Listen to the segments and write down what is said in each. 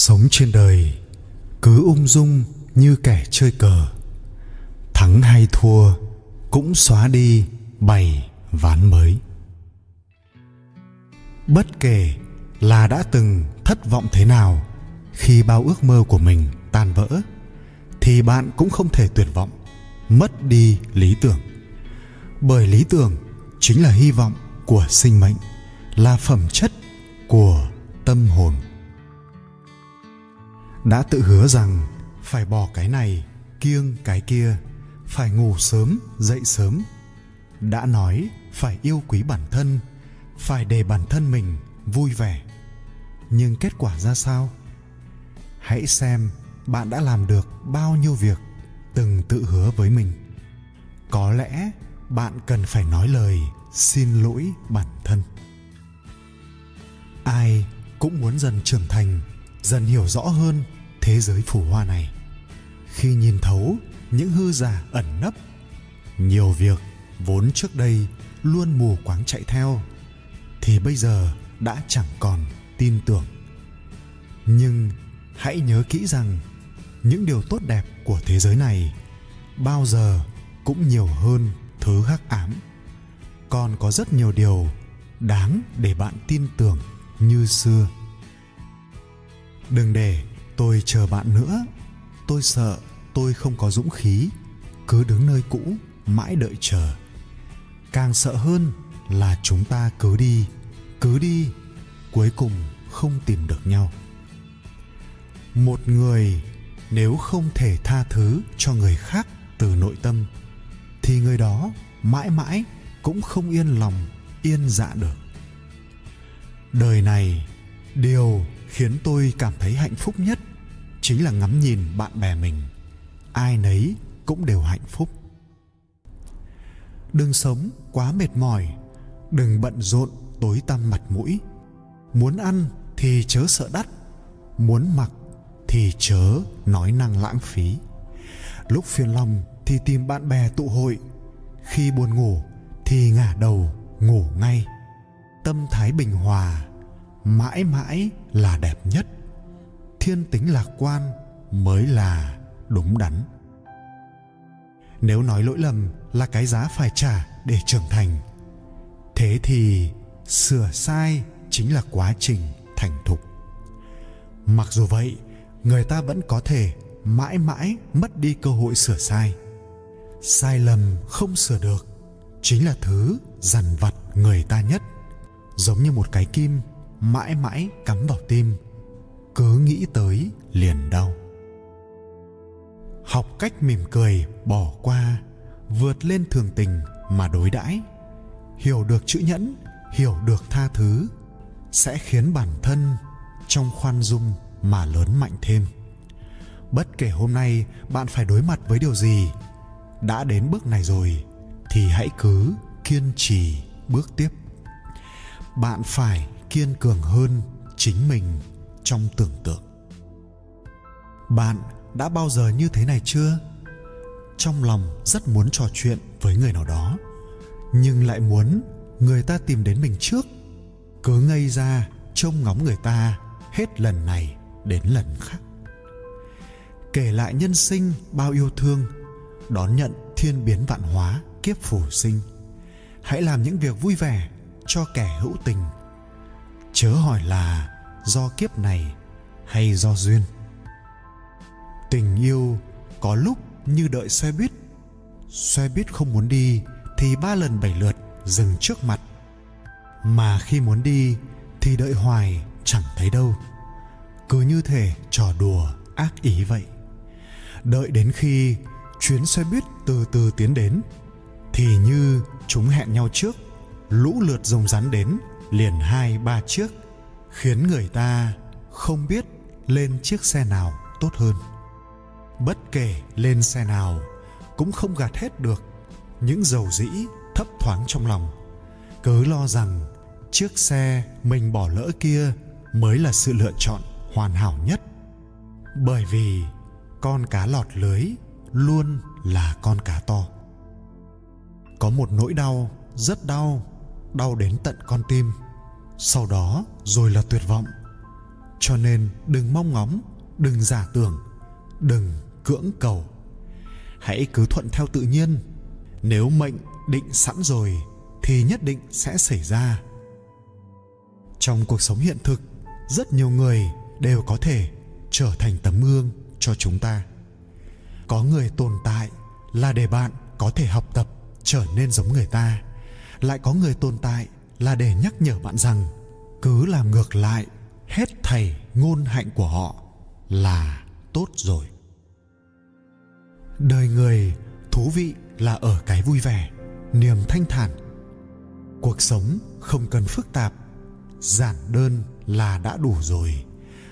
sống trên đời, cứ ung dung như kẻ chơi cờ. Thắng hay thua cũng xóa đi bảy ván mới. Bất kể là đã từng thất vọng thế nào, khi bao ước mơ của mình tan vỡ, thì bạn cũng không thể tuyệt vọng, mất đi lý tưởng. Bởi lý tưởng chính là hy vọng của sinh mệnh, là phẩm chất của tâm hồn đã tự hứa rằng phải bỏ cái này, kiêng cái kia, phải ngủ sớm, dậy sớm. Đã nói phải yêu quý bản thân, phải để bản thân mình vui vẻ. Nhưng kết quả ra sao? Hãy xem bạn đã làm được bao nhiêu việc từng tự hứa với mình. Có lẽ bạn cần phải nói lời xin lỗi bản thân. Ai cũng muốn dần trưởng thành dần hiểu rõ hơn thế giới phù hoa này. Khi nhìn thấu những hư giả ẩn nấp, nhiều việc vốn trước đây luôn mù quáng chạy theo, thì bây giờ đã chẳng còn tin tưởng. Nhưng hãy nhớ kỹ rằng những điều tốt đẹp của thế giới này bao giờ cũng nhiều hơn thứ hắc ám. Còn có rất nhiều điều đáng để bạn tin tưởng như xưa đừng để tôi chờ bạn nữa. Tôi sợ tôi không có dũng khí. Cứ đứng nơi cũ, mãi đợi chờ. Càng sợ hơn là chúng ta cứ đi cứ đi, cuối cùng không tìm được nhau. Một người nếu không thể tha thứ cho người khác từ nội tâm, thì người đó mãi mãi cũng không yên lòng, yên dạ được. Đời này, điều khiến tôi cảm thấy hạnh phúc nhất chính là ngắm nhìn bạn bè mình. Ai nấy cũng đều hạnh phúc. Đừng sống quá mệt mỏi, đừng bận rộn tối tăm mặt mũi. Muốn ăn thì chớ sợ đắt, muốn mặc thì chớ nói năng lãng phí. Lúc phiền lòng thì tìm bạn bè tụ hội, khi buồn ngủ thì ngả đầu ngủ ngay. Tâm thái bình hòa mãi mãi là đẹp nhất. Thiên tính lạc quan mới là đúng đắn. Nếu nói lỗi lầm là cái giá phải trả để trưởng thành, thế thì sửa sai chính là quá trình thành thục. Mặc dù vậy, người ta vẫn có thể mãi mãi mất đi cơ hội sửa sai. Sai lầm không sửa được chính là thứ dằn vặt người ta nhất. Giống như một cái kim mãi mãi cắm vào tim, cứ nghĩ tới liền đau. Học cách mỉm cười, bỏ qua, vượt lên thường tình mà đối đãi. Hiểu được chữ nhẫn, hiểu được tha thứ, sẽ khiến bản thân trong khoan dung mà lớn mạnh thêm. Bất kể hôm nay bạn phải đối mặt với điều gì, đã đến bước này rồi, thì hãy cứ kiên trì bước tiếp. Bạn phải kiên cường hơn chính mình trong tưởng tượng. Bạn đã bao giờ như thế này chưa? Trong lòng rất muốn trò chuyện với người nào đó, nhưng lại muốn người ta tìm đến mình trước. Cứ ngây ra, trông ngóng người ta hết lần này đến lần khác. Kể lại nhân sinh bao yêu thương, đón nhận thiên biến vạn hóa, kiếp phù sinh, hãy làm những việc vui vẻ cho kẻ hữu tình chớ hỏi là do kiếp này hay do duyên. Tình yêu có lúc như đợi xe buýt xe buýt không muốn đi thì ba lần bảy lượt dừng trước mặt. Mà khi muốn đi thì đợi hoài chẳng thấy đâu. Cứ như thể trò đùa ác ý vậy. Đợi đến khi chuyến xe buýt từ từ tiến đến, thì như chúng hẹn nhau trước, lũ lượt rồng rắn đến liền hai ba chiếc, khiến người ta không biết lên chiếc xe nào tốt hơn. Bất kể lên xe nào cũng không gạt hết được những dầu dĩ thấp thoáng trong lòng. Cứ lo rằng chiếc xe mình bỏ lỡ kia mới là sự lựa chọn hoàn hảo nhất. Bởi vì con cá lọt lưới luôn là con cá to. Có một nỗi đau rất đau đau đến tận con tim. Sau đó, rồi là tuyệt vọng. Cho nên đừng mong ngóng, đừng giả tưởng, đừng cưỡng cầu. Hãy cứ thuận theo tự nhiên. Nếu mệnh định sẵn rồi, thì nhất định sẽ xảy ra. Trong cuộc sống hiện thực, rất nhiều người đều có thể trở thành tấm gương cho chúng ta. Có người tồn tại là để bạn có thể học tập trở nên giống người ta lại có người tồn tại là để nhắc nhở bạn rằng, cứ làm ngược lại, hết thầy ngôn hạnh của họ là tốt rồi. Đời người thú vị là ở cái vui vẻ, niềm thanh thản. Cuộc sống không cần phức tạp, giản đơn là đã đủ rồi.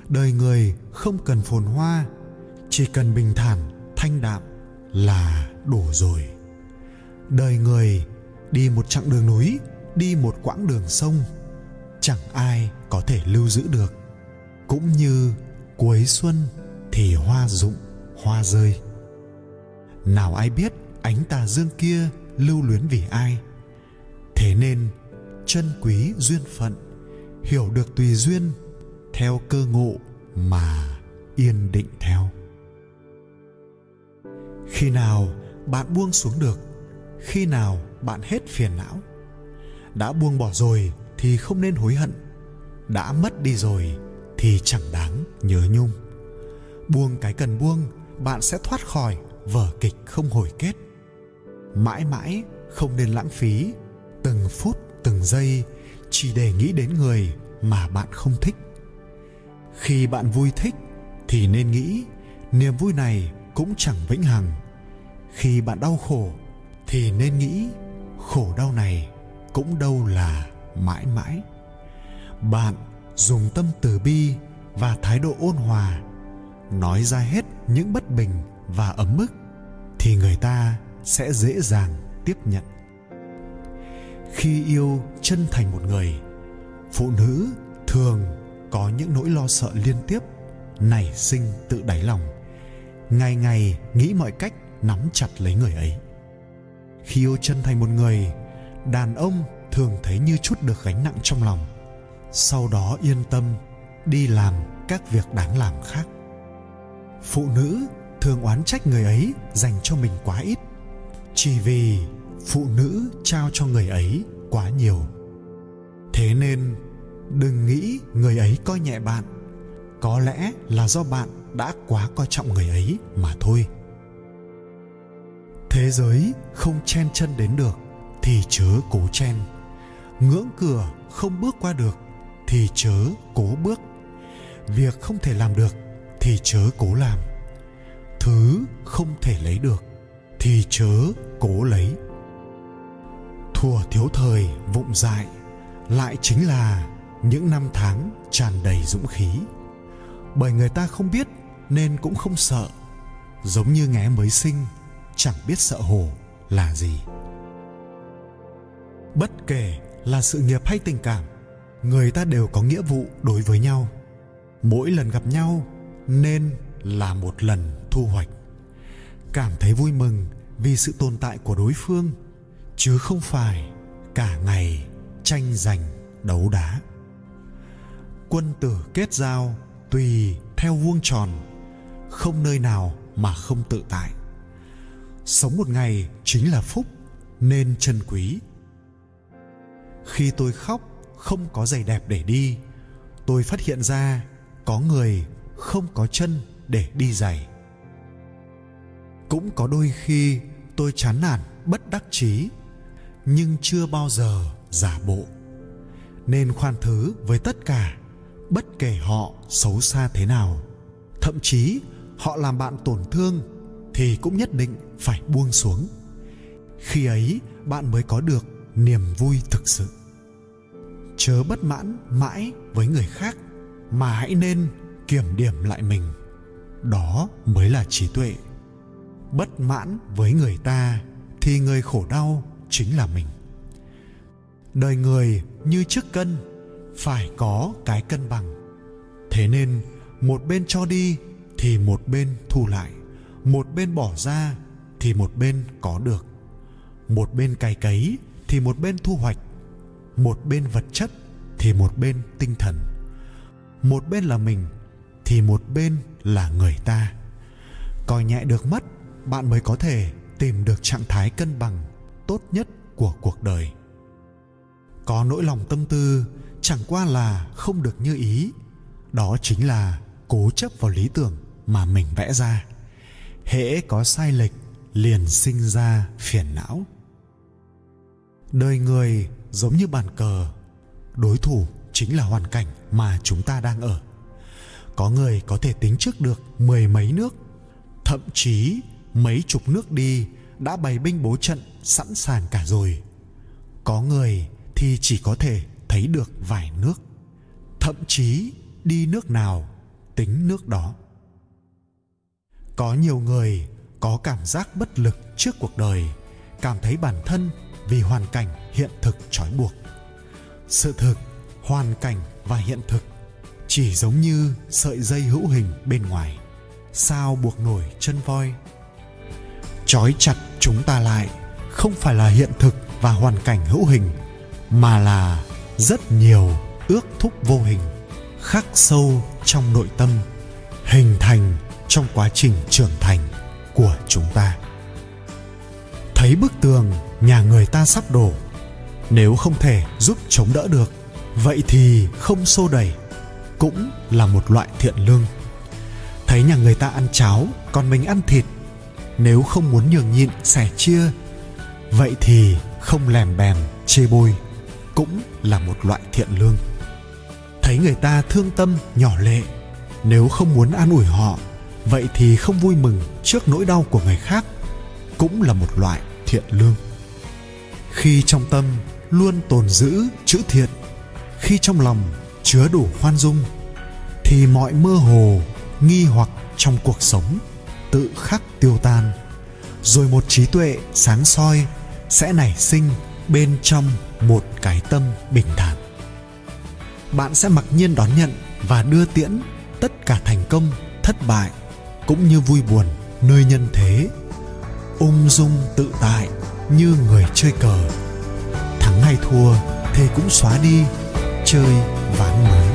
Đời người không cần phồn hoa, chỉ cần bình thản, thanh đạm là đủ rồi. Đời người đi một chặng đường núi, đi một quãng đường sông, chẳng ai có thể lưu giữ được. Cũng như cuối xuân thì hoa rụng, hoa rơi. Nào ai biết ánh tà dương kia lưu luyến vì ai? Thế nên, chân quý duyên phận, hiểu được tùy duyên, theo cơ ngộ mà yên định theo. Khi nào bạn buông xuống được, khi nào bạn hết phiền não. Đã buông bỏ rồi thì không nên hối hận. Đã mất đi rồi thì chẳng đáng nhớ nhung. Buông cái cần buông, bạn sẽ thoát khỏi, vở kịch không hồi kết. Mãi mãi không nên lãng phí từng phút, từng giây chỉ để nghĩ đến người mà bạn không thích. Khi bạn vui thích thì nên nghĩ niềm vui này cũng chẳng vĩnh hằng. Khi bạn đau khổ thì nên nghĩ khổ đau này cũng đâu là mãi mãi. Bạn dùng tâm từ bi và thái độ ôn hòa, nói ra hết những bất bình và ấm ức, thì người ta sẽ dễ dàng tiếp nhận. Khi yêu chân thành một người, phụ nữ thường có những nỗi lo sợ liên tiếp, nảy sinh tự đáy lòng, ngày ngày nghĩ mọi cách nắm chặt lấy người ấy khi yêu chân thành một người, đàn ông thường thấy như chút được gánh nặng trong lòng. Sau đó yên tâm, đi làm các việc đáng làm khác. Phụ nữ thường oán trách người ấy dành cho mình quá ít, chỉ vì phụ nữ trao cho người ấy quá nhiều. Thế nên, đừng nghĩ người ấy coi nhẹ bạn, có lẽ là do bạn đã quá coi trọng người ấy mà thôi thế giới không chen chân đến được, thì chớ cố chen. Ngưỡng cửa không bước qua được, thì chớ cố bước. Việc không thể làm được, thì chớ cố làm. Thứ không thể lấy được, thì chớ cố lấy. Thùa thiếu thời vụng dại, lại chính là những năm tháng tràn đầy dũng khí. Bởi người ta không biết nên cũng không sợ, giống như ngé mới sinh chẳng biết sợ hổ là gì. Bất kể là sự nghiệp hay tình cảm, người ta đều có nghĩa vụ đối với nhau. Mỗi lần gặp nhau nên là một lần thu hoạch. Cảm thấy vui mừng vì sự tồn tại của đối phương, chứ không phải cả ngày tranh giành đấu đá. Quân tử kết giao tùy theo vuông tròn, không nơi nào mà không tự tại sống một ngày chính là phúc, nên trân quý. Khi tôi khóc, không có giày đẹp để đi, tôi phát hiện ra có người không có chân để đi giày. Cũng có đôi khi tôi chán nản, bất đắc chí, nhưng chưa bao giờ giả bộ. Nên khoan thứ với tất cả, bất kể họ xấu xa thế nào. Thậm chí họ làm bạn tổn thương thì cũng nhất định phải buông xuống. Khi ấy, bạn mới có được niềm vui thực sự. Chớ bất mãn mãi với người khác, mà hãy nên kiểm điểm lại mình. Đó mới là trí tuệ. Bất mãn với người ta thì người khổ đau chính là mình. Đời người như chiếc cân, phải có cái cân bằng. Thế nên, một bên cho đi thì một bên thu lại một bên bỏ ra thì một bên có được. Một bên cày cấy thì một bên thu hoạch. Một bên vật chất thì một bên tinh thần. Một bên là mình thì một bên là người ta. Coi nhẹ được mất, bạn mới có thể tìm được trạng thái cân bằng tốt nhất của cuộc đời. Có nỗi lòng tâm tư, chẳng qua là không được như ý. Đó chính là cố chấp vào lý tưởng mà mình vẽ ra hễ có sai lệch liền sinh ra phiền não. Đời người giống như bàn cờ, đối thủ chính là hoàn cảnh mà chúng ta đang ở. Có người có thể tính trước được mười mấy nước, thậm chí mấy chục nước đi đã bày binh bố trận sẵn sàng cả rồi. Có người thì chỉ có thể thấy được vài nước, thậm chí đi nước nào, tính nước đó có nhiều người có cảm giác bất lực trước cuộc đời, cảm thấy bản thân vì hoàn cảnh hiện thực trói buộc. Sự thực, hoàn cảnh và hiện thực chỉ giống như sợi dây hữu hình bên ngoài, sao buộc nổi chân voi. Trói chặt chúng ta lại không phải là hiện thực và hoàn cảnh hữu hình, mà là rất nhiều ước thúc vô hình khắc sâu trong nội tâm, hình thành trong quá trình trưởng thành của chúng ta. Thấy bức tường nhà người ta sắp đổ, nếu không thể giúp chống đỡ được, vậy thì không xô đẩy, cũng là một loại thiện lương. Thấy nhà người ta ăn cháo, còn mình ăn thịt, nếu không muốn nhường nhịn, sẻ chia, vậy thì không lèm bèm, chê bôi, cũng là một loại thiện lương. Thấy người ta thương tâm, nhỏ lệ, nếu không muốn an ủi họ vậy thì không vui mừng trước nỗi đau của người khác cũng là một loại thiện lương. Khi trong tâm luôn tồn giữ chữ thiện, khi trong lòng chứa đủ khoan dung, thì mọi mơ hồ, nghi hoặc trong cuộc sống tự khắc tiêu tan. Rồi một trí tuệ sáng soi sẽ nảy sinh bên trong một cái tâm bình thản. Bạn sẽ mặc nhiên đón nhận và đưa tiễn tất cả thành công, thất bại cũng như vui buồn, nơi nhân thế, ung dung tự tại như người chơi cờ. Thắng hay thua thì cũng xóa đi, chơi ván mới.